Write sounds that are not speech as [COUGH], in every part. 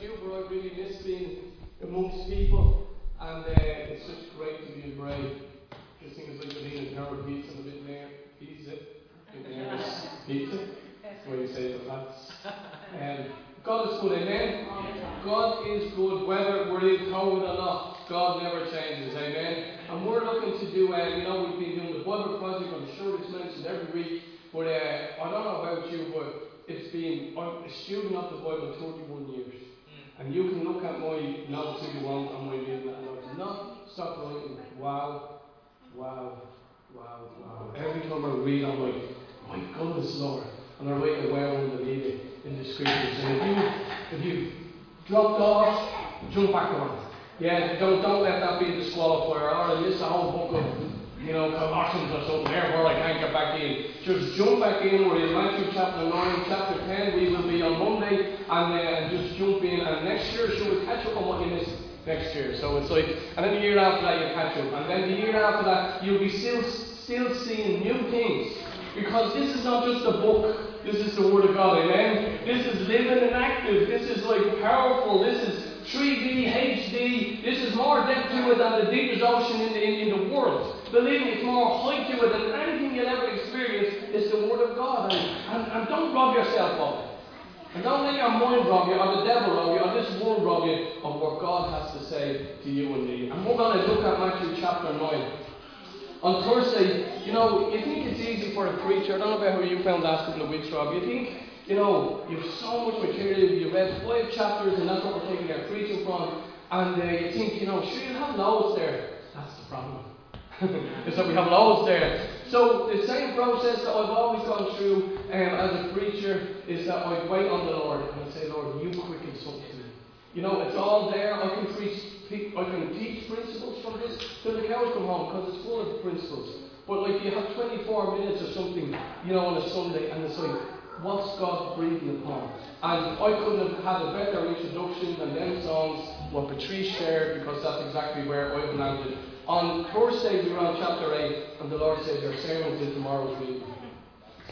but I really miss being amongst people. And uh, it's just great to be in Bray. Just think it's like being in Howard Pizza, a bit there. Pizza. A bit nervous. Pizza. That's what you say it, lads. Um, God is good, amen? God is good whether we're in COVID or not. God never changes, amen? And we're looking to do, uh, you know, we've been doing the Bible Project, I'm sure it's mentioned every week, but uh, I don't know about you, but it's been, I'm a student of the Bible 21 years. And you can look at my notes if you want on my and I've not stopped writing. Wow, wow, wow, wow. Every time I read, I'm like, oh my goodness, Lord. And I write a well underneath it in the scriptures. And if you, if you dropped off, jump back on. Yeah, don't, don't let that be the a disqualifier. Or miss a whole book of you know, Colossians or something, therefore I can't get back in. Just jump back in, we're in Matthew chapter 9, chapter 10, we will be on Monday, and uh, just jump in, and next year, should we catch up on what you missed next year? So it's like, and then the year after that, you catch up, and then the year after that, you'll be still, still seeing new things. Because this is not just a book, this is the Word of God, amen? This is living and active, this is like powerful, this is 3D, HD, this is more depth to it than the deepest ocean in the, in, in the world. Believe me, it's more height to it than anything you'll ever experience is the Word of God. And, and, and don't rob yourself of it. And don't let your mind rob you, or the devil rob you, or this world rob you of what God has to say to you and me. And we're going to look at Matthew chapter 9. On Thursday, you know, you think it's easy for a preacher. I don't know about how you found last couple of weeks, Rob. You think, you know, you've so much material, you've read five chapters, and that's what we're taking our preaching from. And uh, you think, you know, sure, you have loads there. That's the problem. [LAUGHS] is that we have loads there. So the same process that I've always gone through um, as a preacher is that I wait on the Lord and I say, Lord, you quicken something. You know, it's all there. I can preach, I can teach principles from this till the cows come home because it's full of principles. But like you have 24 minutes or something, you know, on a Sunday, and it's like, what's God breathing upon? And I couldn't have had a better introduction than them songs, what Patrice shared, because that's exactly where I've landed on Thursday, we were on chapter 8, and the Lord said, Your sermon's in tomorrow's reading.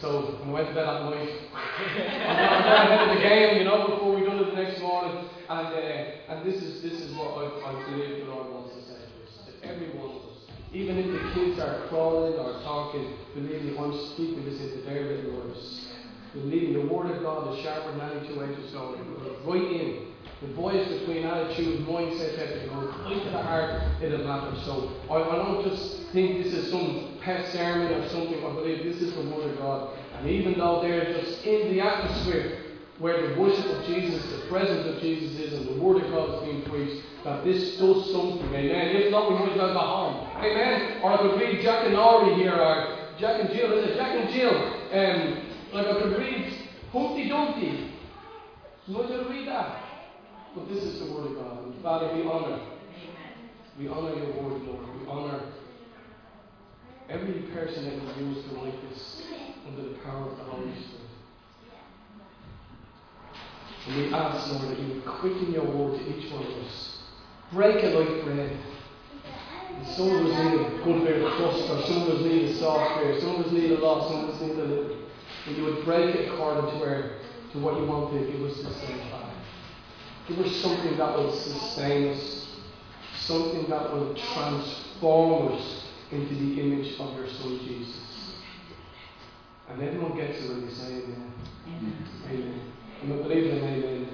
So I went to bed at night. [LAUGHS] I'm ahead of the game, you know, before we done it the next morning. And uh, and this is this is what I, I believe the Lord wants to say to us. To every one of us. Even if the kids are crawling or talking, believe me, I'm speaking this into their little lives. Believe me, the Word of God is sharper than any two-edged sword. Right in the voice between attitude, mindset, everything goes right to the heart, it'll matter. So I, I don't just think this is some pet sermon or something. I believe this is the Word of God. And even though they're just in the atmosphere where the worship of Jesus, the presence of Jesus is, and the Word of God is being preached, that this does something. Amen. If not, we well go home. Amen. Or I could read Jack and Ori here, or Jack and Jill, is it? Jack and Jill. Um, like I could read Humpty Dumpty. You as well read that. But this is the Word of God. And Father, we honor. We honor your Word, Lord. We honor every person that you use to write this under the power of the Holy Spirit. And we ask, Lord, that you would quicken your word to each one of us. Break it like bread. And some of us need a good bit of crust, or some of us need a soft bit, some of us need a lot, some of us need a little. And you would break it according to where to what you want to give us this day, Father. Give us something that will sustain us, something that will transform us into the image of your Son Jesus. And everyone gets it when they say amen. Amen. amen. And I believe in amen.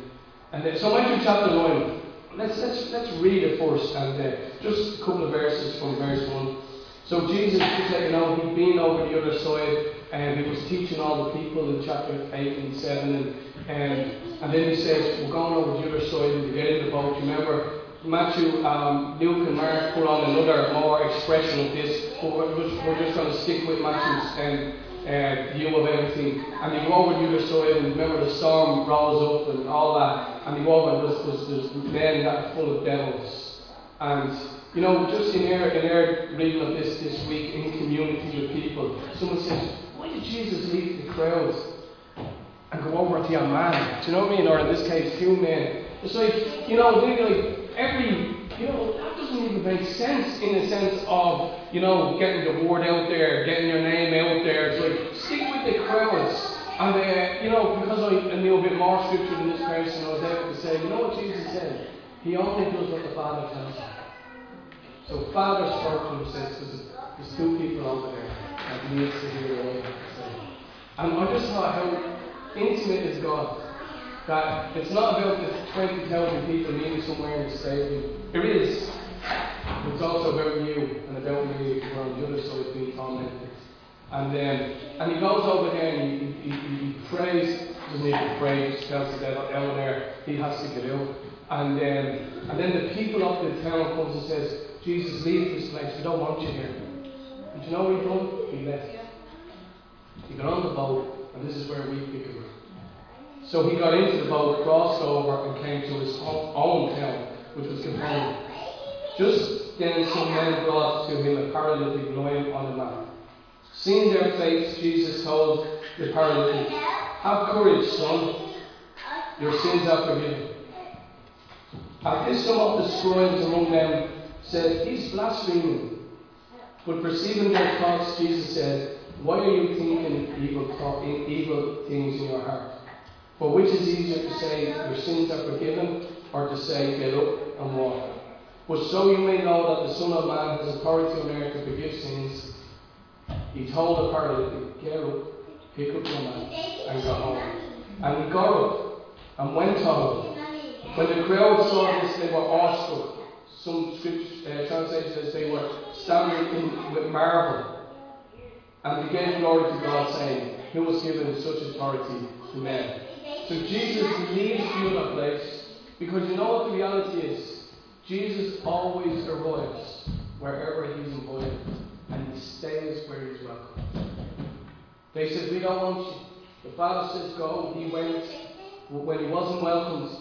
And then, so Matthew chapter 9. Let's, let's, let's read it first and uh, just a couple of verses from verse 1. So Jesus, just let you know, he'd been over the other side and he was teaching all the people in chapter 8 and 7 and, and, and then he says, we're going over the other side and we get in the boat. Remember, Matthew, um, Luke and Mark put on another more expression of this, we're just, we're just going to stick with Matthew's um, uh, view of everything. And they go over the other side and remember the storm rose up and all that. And they go over and there's, there's, men that are full of devils. And you know, just in our, in our reading of this this week in community with people, someone says, did Jesus leave the crowds and go over to a man? Do you know what I mean? Or in this case, two men. It's like, you know, like every, you know, that doesn't even make sense in the sense of, you know, getting the word out there, getting your name out there. It's like, stick with the crowds. And, uh, you know, because I, knew a bit more scripture than this person, I was able to say, you know what Jesus said? He only does what the Father tells him. So Father spoke to him says, there's, two people over there that needs to hear to say. And I just thought how intimate is God. That it's not about the 20,000 people meeting somewhere in the stadium. It is. It's also about you and about me who on the other side being tormented. And then, and he goes over there and he, he, he, he prays, doesn't even pray, just tells the devil there he has to get out. And um, and then the people in the town comes and says, Jesus, leave this place, we don't want you here. And you know what he done? He left. He got on the boat, and this is where we pick him up. So he got into the boat, crossed over, and came to his own town, which was Capernaum. Just then some men brought to him a paralytic lying on a mat. Seeing their faith, Jesus told the paralytic, Have courage, son. Your sins are forgiven. At this, some of the scribes among them said, He's blaspheming. But perceiving their thoughts, Jesus said, Why are you thinking evil, evil things in your heart? For which is easier to say, Your sins are forgiven, or to say, Get up and walk? But so you may know that the Son of Man has authority on earth to forgive sins he told the paralytic, Get up, pick up your mat, and go home. And he got up and went home. When the crowd saw this, they were awestruck. Some scripture uh, says they were standing in, with marvel. And gave glory to God, saying, Who was given such authority to men? So Jesus leaves you other place because you know what the reality is? Jesus always arrives wherever he's invited and he stays where he's welcome. They said, We don't want you. The father says, Go. He went. When he wasn't welcomed,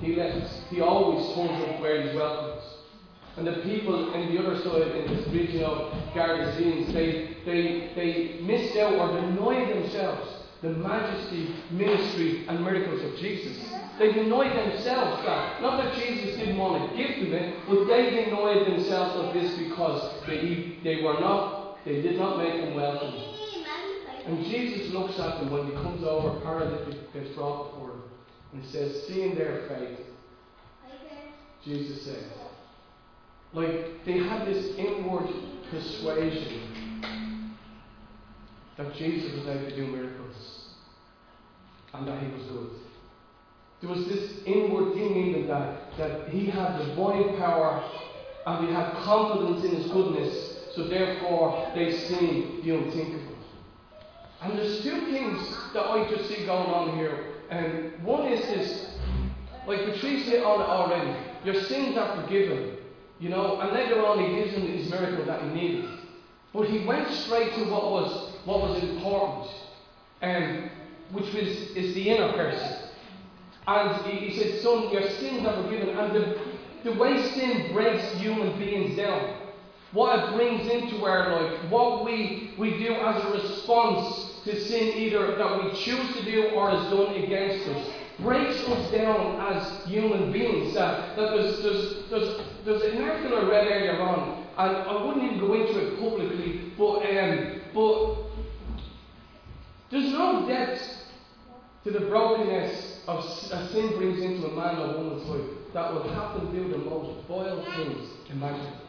he left. He always turns up where he's welcomed. And the people in the other side, in this region of Gergesenes, they, they, they missed out or denied themselves the majesty, ministry, and miracles of Jesus. They denied themselves that. Not that Jesus didn't want to give to them but they denied themselves of this because they, they were not, they did not make them welcome. And Jesus looks at them when he comes over, paralytic gets brought before him, and says, Seeing their faith, Jesus said, like they had this inward persuasion that Jesus was able to do miracles and that he was good. There was this inward thing in them that, that he had divine power and he had confidence in his goodness, so therefore they seen the unthinkable. And there's two things that I just see going on here. And one is this, like Patrice on already, your sins are forgiven. You know, and later on he gives him his miracle that he needed. But he went straight to what was what was important, um, which was is the inner person. And he, he said, Son, your sins are forgiven. And the, the way sin breaks human beings down, what it brings into our life, what we, we do as a response to sin, either that we choose to do or is done against us, breaks us down as human beings. Uh, that there's, there's, there's, there's an article I read earlier on, and I wouldn't even go into it publicly, but, um, but there's no depth to the brokenness of a sin brings into a man or woman's life that will have them do the most vile things imaginable.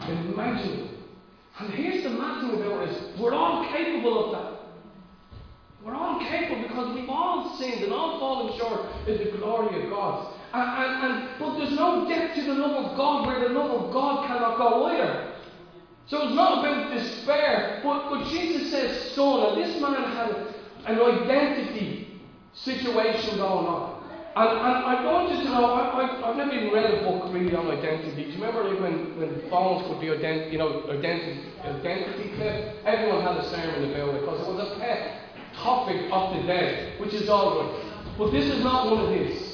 Imaginable. And here's the mad thing about it: we're all capable of that. We're all capable because we've all sinned and all fallen short in the glory of God. And, and, and, but there's no depth to the love of God where the love of God cannot go either. So it's not about despair, but, but Jesus says, son, and this man had an identity situation going on. And, and I wanted to know, I, have never even read a book really on identity. Do you remember like when, when phones could be ident, you know, identity, identity theft? Everyone had a sermon about it because it was a pet topic of the day, which is all right. But this is not one of these.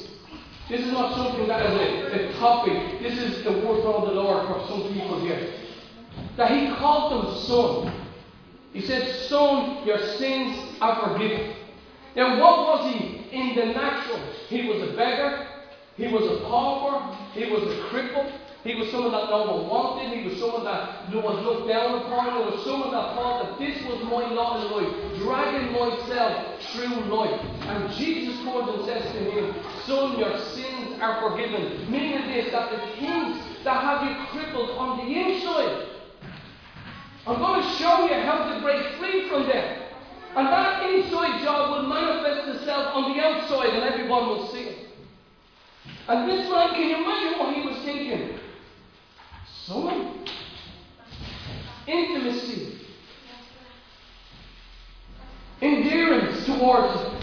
This is not something that is a, a topic. This is the word from the Lord for some people here. That He called them son. He said, Son, your sins are forgiven. Now, what was he in the natural? He was a beggar, he was a pauper, he was a cripple, He was someone that no one wanted. He was someone that no one looked down upon. He was someone that thought that this was my lot in life, dragging myself through life. And Jesus comes and says to him, Son, your sins are forgiven. Meaning this, that the things that have you crippled on the inside, I'm going to show you how to break free from them. And that inside job will manifest itself on the outside, and everyone will see it. And this man, can you imagine what he was thinking? Son. Intimacy. Endurance towards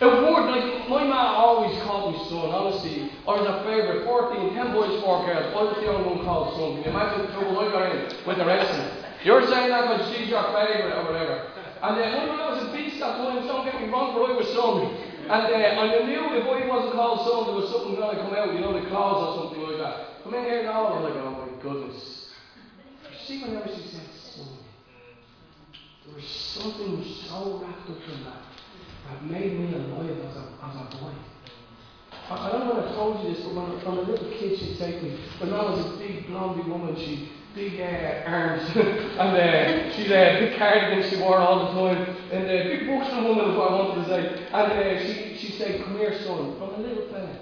a word like my man always called me son, honestly. I was a favourite, 14, 10 boys, 4 girls. I was the only one called son. Can you imagine the trouble I got in with the rest of them? You're saying that because she's your favourite or whatever. And then when I was a beast at times, don't get me wrong, but I was son. And uh, I knew if I wasn't called son, there was something going to come out, you know, the claws or something like that. Come in here now, I'm like, oh my goodness. See, whenever she said son, there was something so wrapped up in that that made me alive as a, as a boy. I, don't know if I told you this, but when, from a little kid, she'd me, when I was a big blondie woman, she big uh, arms, [LAUGHS] and uh, she's a uh, big cardigan she wore all the time, and a uh, big buxom woman is what I wanted to say. And uh, she she said, "Come here, son," from a little fella.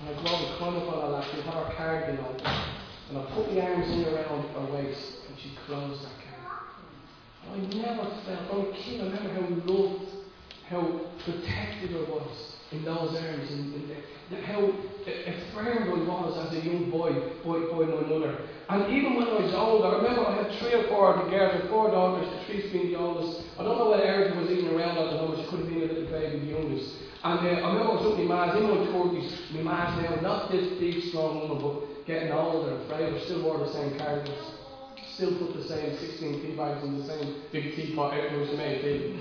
And I and climb up on her lap, she had her cardigan on, and I put the arms in around her waist, and she closed that cardigan. I never felt, a I remember how loved, how protected I was in those arms, and, and how affirmed I was as a young boy by, by my mother. And even when I was older, I remember I had three or four of the girls, or four daughters, the three being the oldest. I don't know what Erica was even around at the moment, she could have been a little baby, the youngest. And uh, I remember I was with my ma's in my 40s, my ma's now, not this big, strong woman, but getting older and frail, still wore the same cardigans. Still put the same 16 tea bags in the same big teapot where she made tea.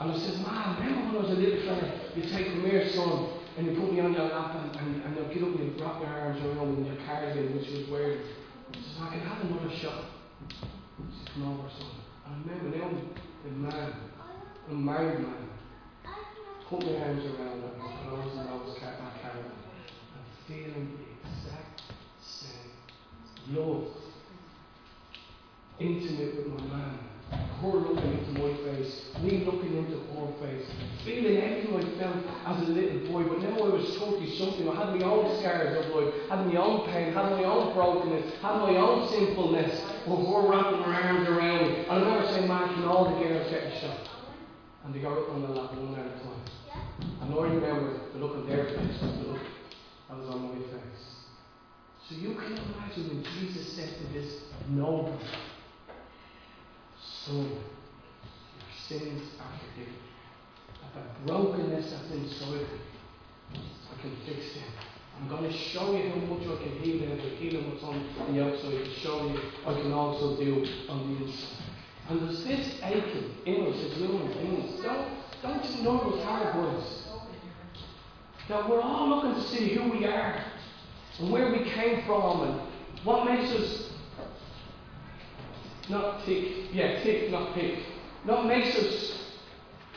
and I said, Mom, remember when I was a little fella, you take come here, son, and you put me on your lap and, and, and you get up and you wrap your arms around in your cardigan, which was wearing. She says, I can have another shot. She says, come over, son. And I remember now a man, a married man, put my arms around her and close and I was my cardigan. I'm feeling the exact same love, intimate with my man her looking into my face, me looking into her face, feeling everything I felt as a little boy, but now I was totally something. I had my own scars of life, had my own pain, had my own brokenness, had my own sinfulness, but her wrapping her arms around me. And I remember saying, Man, can all the girls get shot? And they got up on the lap one at a time. And I remember the look on their face was the look that was on my face. So you can imagine when Jesus said to this nobody, soul. Your sins are forgiven. That the brokenness that's inside I can fix them. I'm going to show you how much I can heal them, but healing what's on the outside to show you I can also do on the inside. And there's this aching in us as human beings. Don't, don't know those hard words? That we're all looking to see who we are and where we came from and what makes us not tick. Yeah, tick, not pick. Not makes us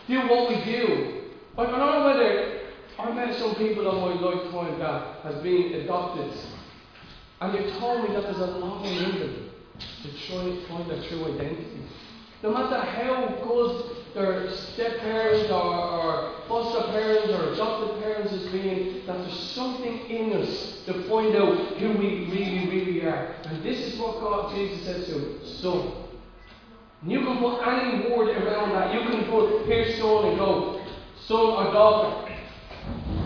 do what we do. Like, I don't know whether I've met some people in my lifetime that has been adopted, and they've told me that there's a lot in them to try and find their true identity. No matter how good their step parents or, or foster parents or adopted parents has being that there's something in us to find out who we really, really are. And this is what God, Jesus says to him, son. And you can put any word around that. You can put here son and go, son or daughter.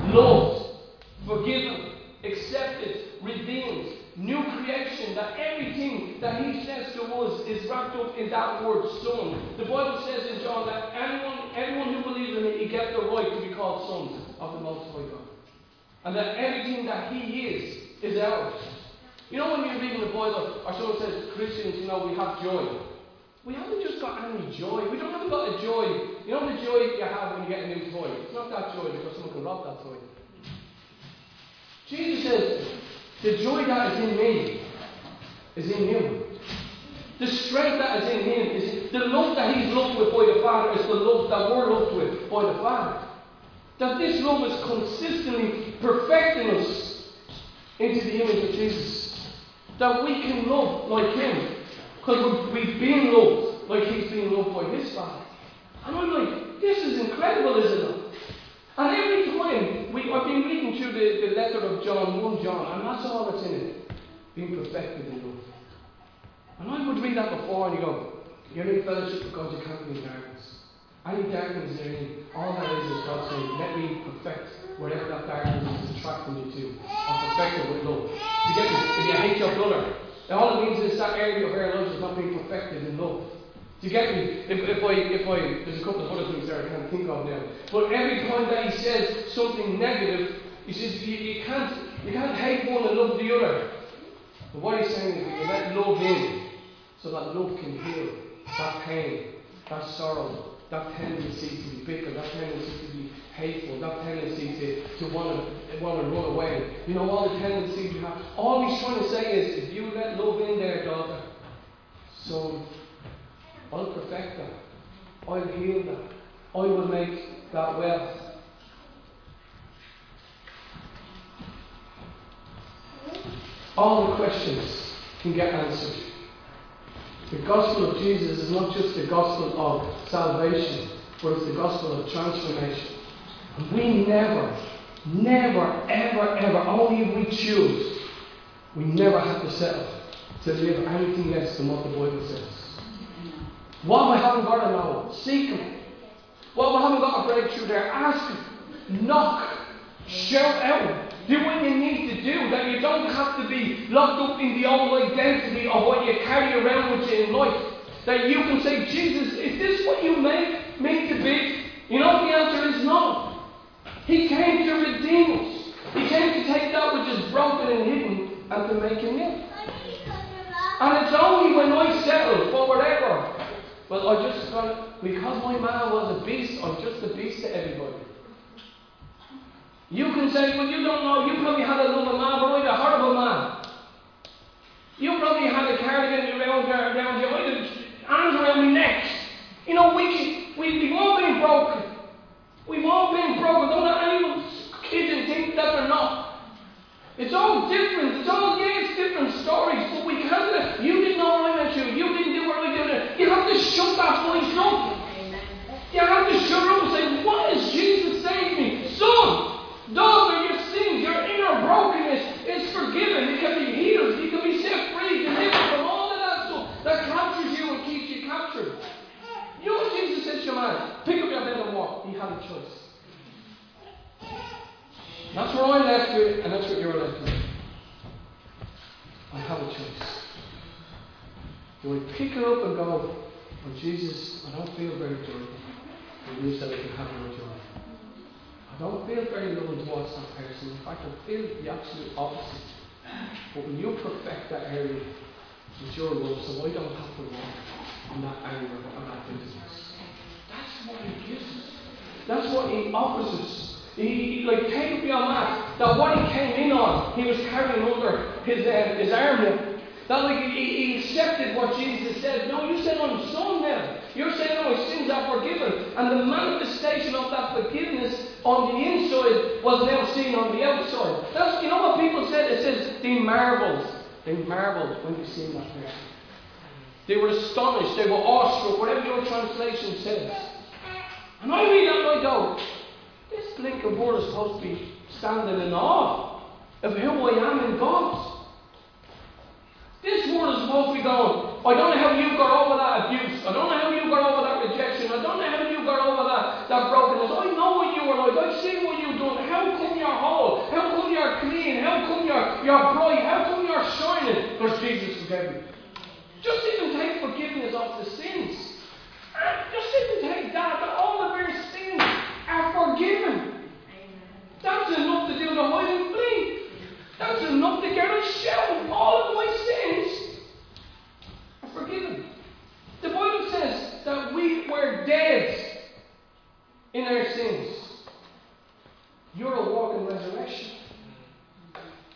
Loved, forgiven, accepted, redeemed new creation, that everything that he says to us is wrapped up in that word son. The Bible says in John that anyone, anyone who believes in it, he gets the right to be called sons of the Most High God. And that everything that he is, is ours. You know when you're reading the Bible, or someone says, Christians, you know, we have joy. We haven't just got any joy. We don't have got a joy. You know the joy you have when you get a new toy? It's not that joy because someone can rob that toy. Jesus says, the joy that is in me is in you. The strength that is in him is the love that he's loved with by the Father is the love that we're loved with by the Father. That this love is consistently perfecting us. into the image of Jesus. That we can love like Him. Because we've been loved like He's been loved by His Father. And I'm like, this is incredible, isn't it? And every time, we, I've been reading through the, the letter of John, 1 John, and that's all that's in it. Being perfected in love. And I would read that before and you go, you're in fellowship with God, you can't be in darkness. Any darkness there in, all that is is God saying, let me perfect whatever that darkness is attracting you to. I'll perfect it with love. You get me? If you hate your brother, all it means is that area of our lives is not being perfected in love. Do you get me? If, if I, if I, there's a couple of other things there I can't think of now. But every time that he says something negative, he says you, you can't, you can't hate one and love the other. But what he's saying is let love in, so that love can heal that pain, that sorrow, that tendency to be bitter, that tendency to be hateful, that tendency to, to want to want to run away. You know all the tendencies you have. All he's trying to say is, if you let love in there, daughter, so I'll perfect that. I'll heal that. I will make that well. All the questions can get answered. The gospel of Jesus is not just the gospel of salvation, but it's the gospel of transformation. And we never, never, ever, ever, only if we choose, we never have to settle to live anything less than what the Bible says. What we haven't got to know, seek Him. What we haven't got a breakthrough there, ask Him. Knock. Shout out. Do what you need to do. That you don't have to be locked up in the old identity of what you carry around with you in life. That you can say, Jesus, is this what you make me to be? You know, the answer is no. He came to redeem us. He came to take that which is broken and hidden and to make it new. And it's only when I settle for whatever well, I just got because my man was a beast, I'm just a beast to everybody. You can say, well, you don't know, you probably had another man, but I'm a horrible man. You probably had a cardigan around, around you, I had arms around my neck. You know, we, we, we've all been broken. We've all been broken. Don't let anyone kid and think that they're not. It's all different. It's all, yeah, it's different stories, but we can't. You didn't know I met you. You didn't do what I did. You have to shut that voice up. You have to shut up and say, What is Jesus saying to me? Son, daughter, your sins, your inner brokenness is forgiven. It can be healed. You can be set free, delivered from all of that stuff that captures you and keeps you captured. You know what Jesus said to your man? Pick up your bed and walk. He had a choice. That's where I'm left with, and that's what you're left with. I have a choice. Do I pick her up and go, oh Jesus, I don't feel very joyful. And you said I can have no joy. I don't feel very loving towards that person. In fact, I feel the absolute opposite. But when you perfect that area with your love, so I don't have to walk in that anger or that bitterness. That's what he gives us. That's what he offers us. He, like, take me on that. That what he came in on, he was carrying under his, uh, his arm That, like, he, accepted what Jesus said. No, you said, I'm son now. You're saying, no, my sins are forgiven. And the manifestation of that forgiveness on the inside was now seen on the outside. That's, you know what people said? It says, they marveled. They marveled when they seen that. They were astonished. They were awestruck, whatever your translation says. And I read that and I go, this blinking word is supposed to be standing in awe of who I am in God. Supposed to be going, I don't know how you got over that abuse. I don't know how you got over that rejection. I don't know how you got over that, that brokenness. I know what you were like. I've seen what you've done. How come you're whole? How come you're clean? How come you're, you're bright? How come you're shining? Because Jesus forgave. Just even take forgiveness of the sins. Just even take that, that all of your sins are forgiven. That's enough to do the hiding flee. That's enough to get us shout. All of my sins were dead in our sins. You're a walking resurrection.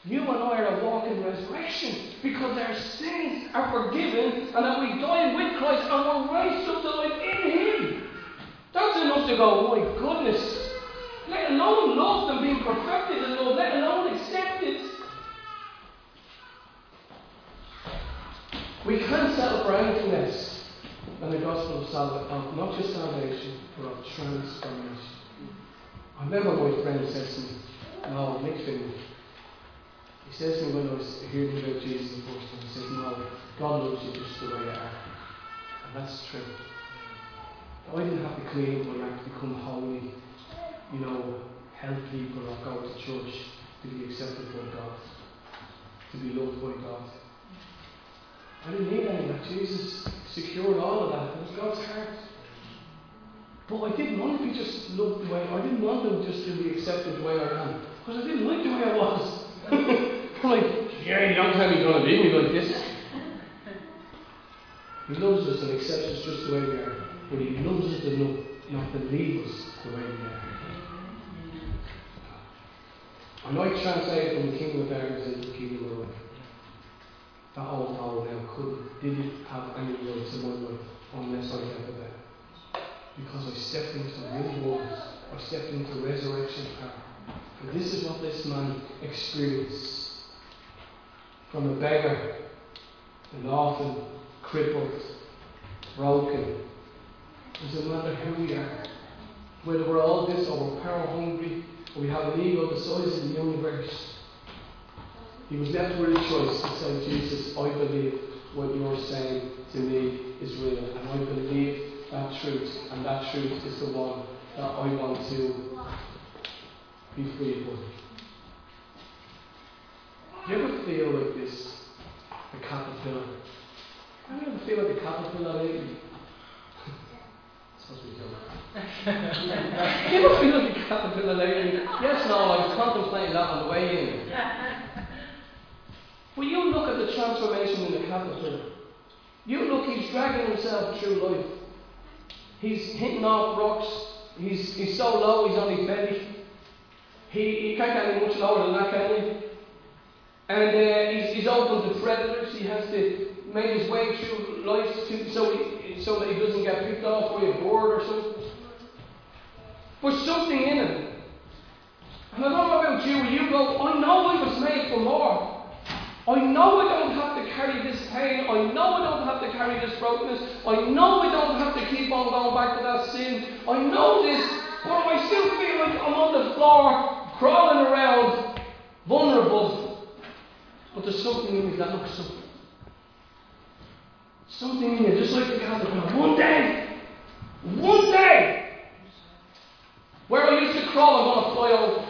You and I are a walking resurrection because our sins are forgiven and that we die with Christ and we're raised up to life in Him. That's enough to go, oh my goodness. Let alone loved and being perfected in love, let alone accepted. We can't settle for anything else than the gospel of, salvation, of not just salvation, but of transformation. I remember my friend said to me, no, Nick Finley. He says to me when I was hearing about Jesus the first time, he says, No, God loves you just the way you are. And that's true. I didn't have to clean up my act to become holy, you know, help people or go to church to be accepted by God, to be loved by God. I didn't need any of that. Jesus secured all of that. It was God's heart. But I didn't want to be just loved the way I didn't want them just to be accepted the way I am. Because I didn't like the way I was. [LAUGHS] I'm like, yeah, you don't tell me to leave me like this. He loves us and accepts us just the way we are. But he loves us enough not to leave us the way we are. I might translate from the kingdom of darkness into the kingdom of light. That old fellow now couldn't, didn't have any in my life unless I it back. Because I stepped into new waters. I stepped into resurrection power. And this is what this man experienced. From a beggar, and often crippled, broken. Doesn't matter who we are. Whether we're all this or we're power hungry, or we have an ego the size of the universe. He was left with a choice to say, Jesus, I believe what you're saying to me is real, and I believe that truth, and that truth is the one that I want to be free of. Do you ever feel like this? A caterpillar. Have you ever feel like a caterpillar lately? supposed to be joking. you ever feel like a caterpillar lately? Yes, no, I was contemplating that on the way in. But you look at the transformation in the caterpillar. You look, he's dragging himself through life. He's hitting off rocks. He's, he's so low, he's on his belly. He, he can't get any much lower than that, can he? And uh, he's, he's open to predators. He has to make his way through life to, so, he, so that he doesn't get picked off by a bird or something. But something in him. And I don't know about you, but you go, I know I was made for more. I know I don't have to carry this pain. I know I don't have to carry this brokenness. I know I don't have to keep on going back to that sin. I know this, but I still feel like I'm on the floor, crawling around, vulnerable. But there's something in me that looks so. Something in you, just like the caterpillar. One day, one day, where I used to crawl, I'm going to fly over.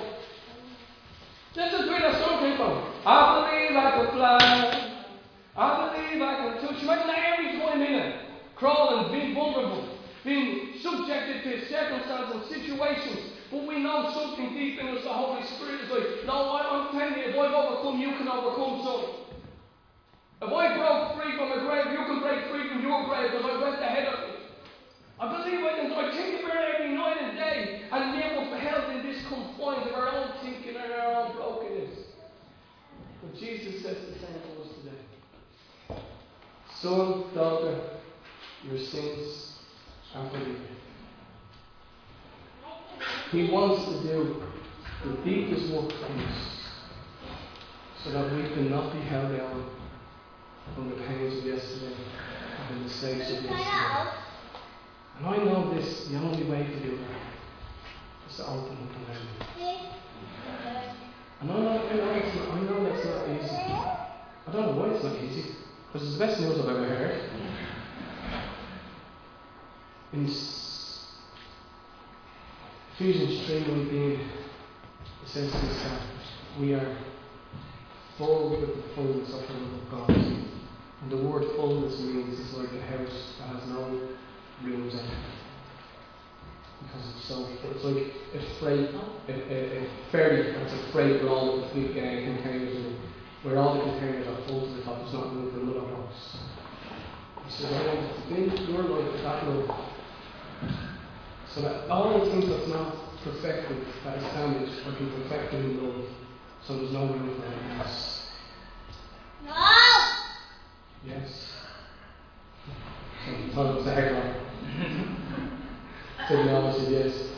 This is where song came from. I believe I can fly. I believe I can touch. Imagine every time in crawling, being vulnerable, being subjected to circumstances and situations. But we know something deep in us, the Holy Spirit is like, no, I, am telling you, if I've overcome, you can overcome some. If I broke free from a grave, you can break free from your grave because I went ahead of you. I believe I can. I think about every night and day, and we're held in this confines of our own thinking and our own brokenness. Jesus says the same to us today. Son, daughter, your sins are forgiven. He wants to do the deepest work in us so that we cannot be held down from the pains of yesterday and the mistakes of yesterday. And I know this, the only way to do that is to open up and learn. And I know, I know, I know that's not. I don't know why it's easy, because it's the best news I've ever heard. In Ephesians 3 19, it says this that we are full with the fullness of the love of God. And the word fullness means it's like a house that has no rooms in it. Because it's so it's like a freight a, a, a ferry that's a freight with all the big uh, containers. Where all the containers are full to the top, there's not room for another house. He says, I want to build your life that love. So that all the things that's not perfected, that is damaged, are being perfected in love. So there's no room for anything else. No! Yes. So Tom was Hagar. Said the opposite, yes.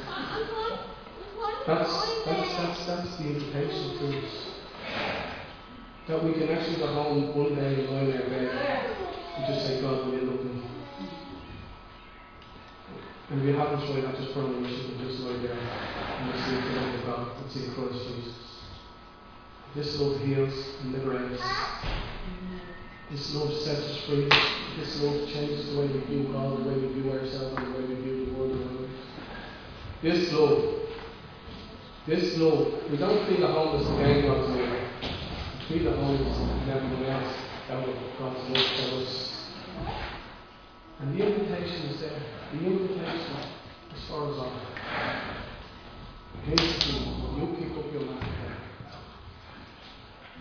That's, that's, that's, that's the invitation to us. That we can actually go home one day and lie in our bed and just say, God, will you love? And if you haven't tried that, just put on worship and just lie there and you see the love of God and see Christ Jesus. This love heals and liberates. This love sets us free. This love changes the way we view God, the way we view ourselves, and the way we view the world around us. This love, this love, we don't feel the homeless again God's feel the and everyone else out of God's love for us. And the invitation is there. The invitation, as far as I Here's the thing. You pick up your mat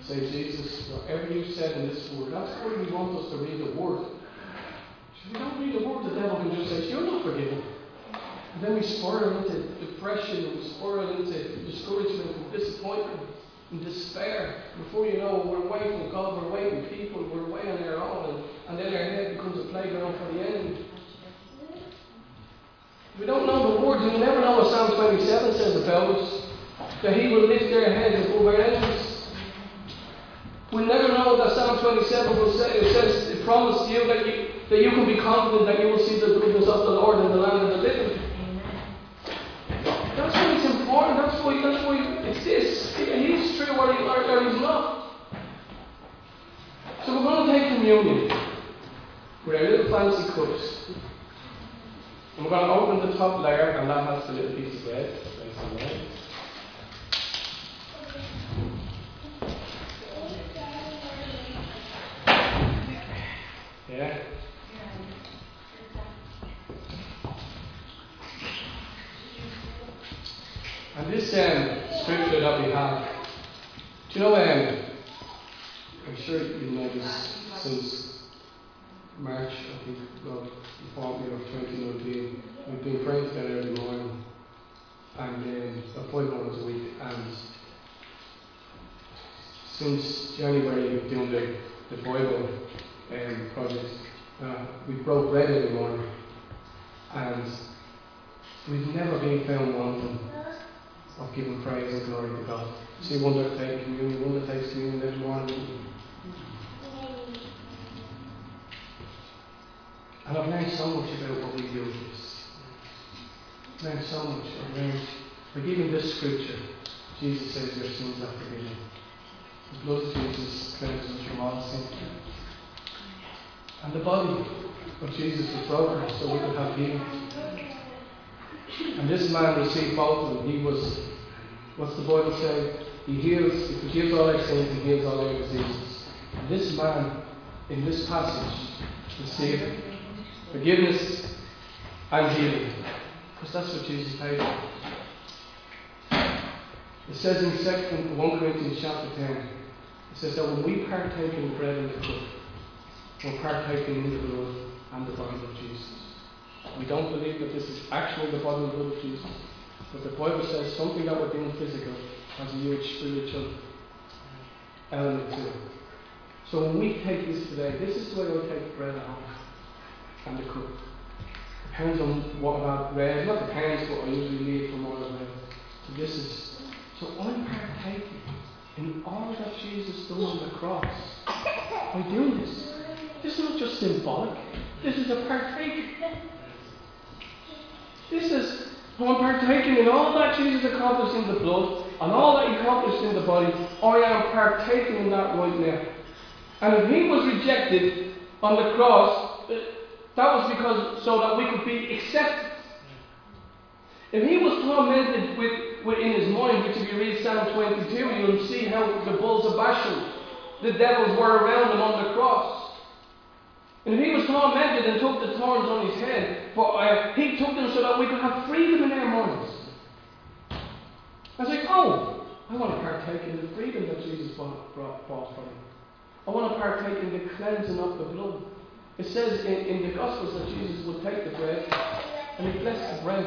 Say, Jesus, whatever you said in this word, that's why we want us to read the word. If we don't read the word, the devil can just say, You're not forgiven. And then we spiral into depression we spiral into discouragement and disappointment and despair. Before you know, we're away from God, we're away from people, we're away on our own, and, and then our head becomes a playground for the enemy. We don't know the words, and we never know what Psalm 27 says about us. That He will lift their heads above our enemies. We never know that Psalm 27 will say. It says, it promises you that you that you can be confident that you will see the goodness of the Lord in the land of the living. That's why it's important. That's why that's. True or, he, or, or he's not. So we're going to take communion with our little fancy cups. And we're going to open the top layer, and that has the little piece of bread. Yeah? Do you know, um, I'm sure you know this since March, I think, well, before me of 2019, we've been praying together every morning, and um, about five hours a week, and since January, we've doing the, the Bible um, project, uh, we broke bread every morning, and we've never been found wanting of giving praise and glory to God. See one that takes communion, one that takes communion every morning. And I've learned so much about what we do with this. I've learned so much. I've learned, like even this scripture, Jesus says your sins are forgiven. Blood Jesus cleanses from all sin. And the body of Jesus was broken so we could have healing. And this man received both of them. He was, what's the Bible say? He heals, he forgives all our sins, he heals all our diseases. And this man, in this passage, received forgiveness and healing. Because that's what Jesus paid for. It says in 2 1 Corinthians chapter 10, it says that when we partake in the bread and the cup, we're partaking in the blood and the body of Jesus. We don't believe that this is actually the body and blood of Jesus. But the Bible says something that doing physical has a huge spiritual element to it. So when we take this today, this is the way we take bread and the cup. Depends on what about bread, not depends, but I usually leave for more bread. So this is so I'm partaking in all that Jesus done on the cross by doing this. This is not just symbolic. This is a partaking. This is I'm partaking in all that Jesus accomplished in the blood and all that he accomplished in the body. I am partaking in that right now. And if he was rejected on the cross, that was because so that we could be accepted. If he was tormented with in his mind, which if you read Psalm 22, you'll see how the bulls of Bashan, the devils were around him on the cross. And he was tormented and took the thorns on his head, but uh, he took them so that we could have freedom in our minds. I was like, oh, I want to partake in the freedom that Jesus brought, brought, brought for me. I want to partake in the cleansing of the blood. It says in, in the Gospels that Jesus would take the bread and he blessed the bread.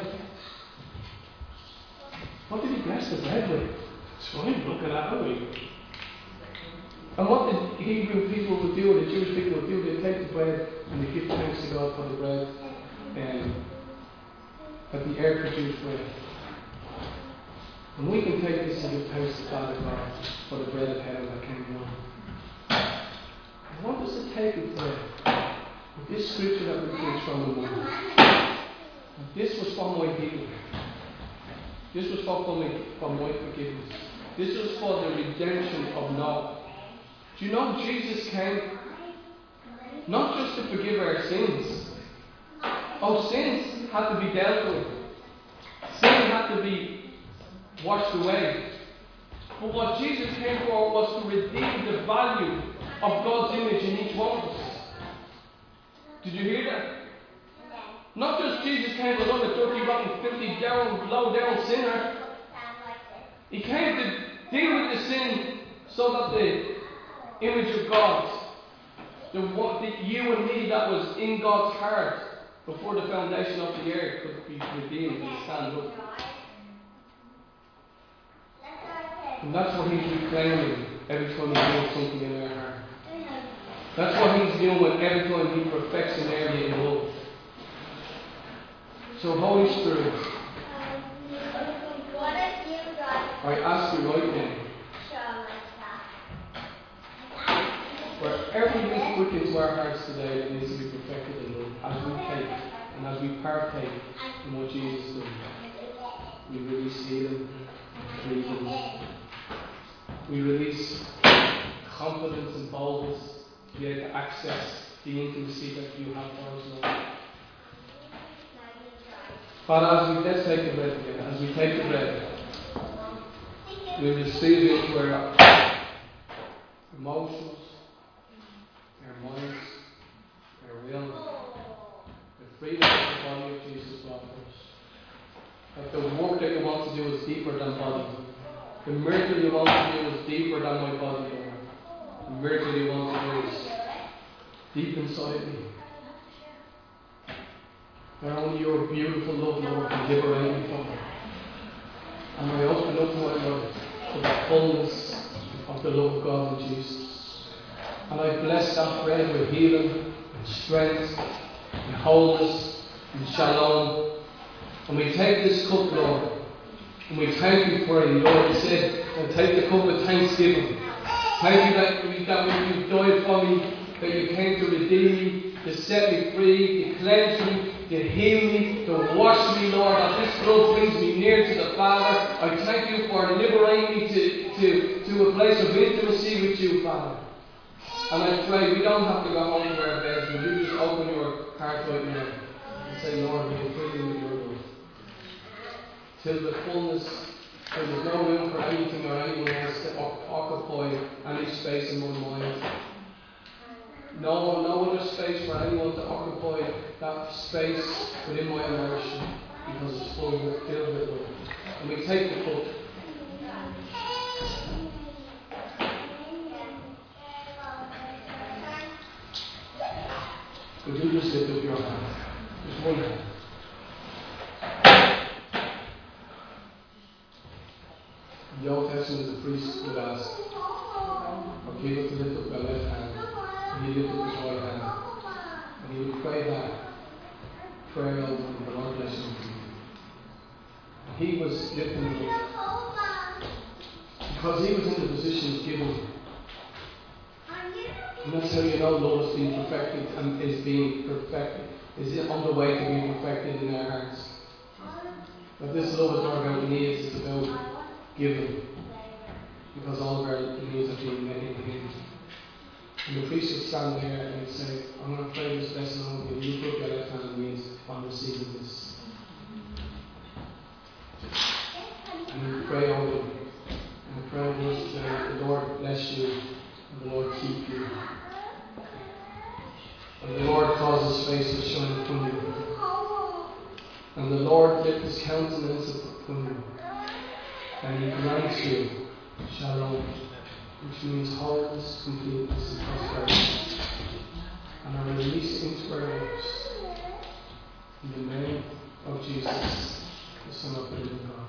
What did he bless the bread with? It's fine, look at that? And what the Hebrew people would do, or the Jewish people would do, they'd take the bread and they give thanks to God for the bread um, that the air produced bread. And we can take this and give thanks to God for the bread of heaven that came down. I want us to take it today this scripture that we preached from the morning, this was for my healing. This was for for my forgiveness. This was for the redemption of Noah. Do you know Jesus came not just to forgive our sins? Oh, sins had to be dealt with. Sin had to be washed away. But what Jesus came for was to redeem the value of God's image in each one of us. Did you hear that? Not just Jesus came to love a dirty, rotten, filthy, down, low down sinner. He came to deal with the sin so that the image of God, the, the you and me that was in God's heart before the foundation of the earth could be redeemed and stand up. And that's what he's reclaiming every time he does something in our heart. That's what he's doing every time he perfects an area in love. So, Holy Spirit, I ask you right now, for everything put into our hearts today that needs to be perfected in love, as we take and as we partake in what Jesus we release healing, freedom. We release confidence and boldness to be able to access the intimacy that you have for us, Lord. Father, as we take the bread together, as we take the bread, we receive it into our emotions, our minds, our will, the freedom of the body of Jesus offers. That the work that you want to do is deeper than body. The miracle you want to do is deeper than my body, Lord. The miracle you want to do is deep inside me. That only your beautiful love, Lord, can liberate me from it. And I open up my life to the fullness of the love of God in Jesus. And I bless that bread with healing and strength and wholeness and shalom. And we take this cup, Lord, and we thank you for it. Lord, you said, and take the cup with thanksgiving. Thank you that, that when you died for me, that you came to redeem me, to set me free, to cleanse me, to heal me, to wash me, Lord, that this blood brings me near to the Father. I thank you for liberating me to, to, to a place of intimacy with you, Father. And I pray we don't have to go home to our beds, you just open your heart right now and say, Lord, you fill me with your love? Till the fullness, till there's no room for anything or anyone else to occupy any space in my mind. No, no other space for anyone to occupy that space within my emotion because it's full with, filled with love. And we take the cup. Would you just lift up your hand? Just one hand. The Old Testament, the priest would ask people to lift up their left hand, and he lifted his right hand, and he would pray that prayer over the Lord bless you. And he was lifting it because he was in the position of giving. And that's how you know love is being perfected and is being perfected. Is on the way to being perfected in our hearts? But this love is not about needs, it's about giving. Because all of our needs are being met in Him. And the priest would stand there and he'd say, I'm going to pray this blessing over you. You put your left hand on me on receiving this. And would pray over them. And the prayer was the Lord bless you and the Lord keep you. And the Lord cause his face to shine upon you. And the Lord lift his countenance upon you. And he grants you shalom, which means wholeness, completeness, and prosperity. And I release into our lives in the name of Jesus, the Son of the living God.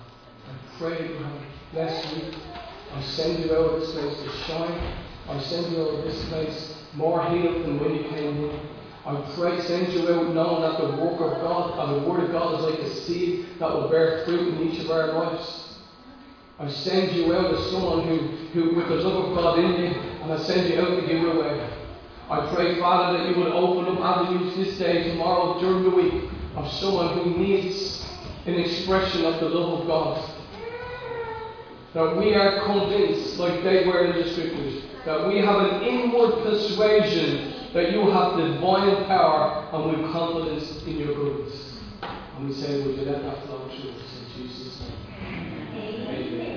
I pray that you blessed week. I send you out of this place to shine. I send you out of this place more healed than when you came in. I pray, send you out knowing that the work of God and the Word of God is like a seed that will bear fruit in each of our lives. I send you out as someone who, who with the love of God in you, and I send you out to give away. I pray, Father, that you would open up avenues this day, tomorrow, during the week, of someone who needs an expression of the love of God. That we are convinced, like they were in the scriptures, that we have an inward persuasion that you have divine power and have confidence in your goodness. And we say, would you let that flow through us in Jesus' name? Amen.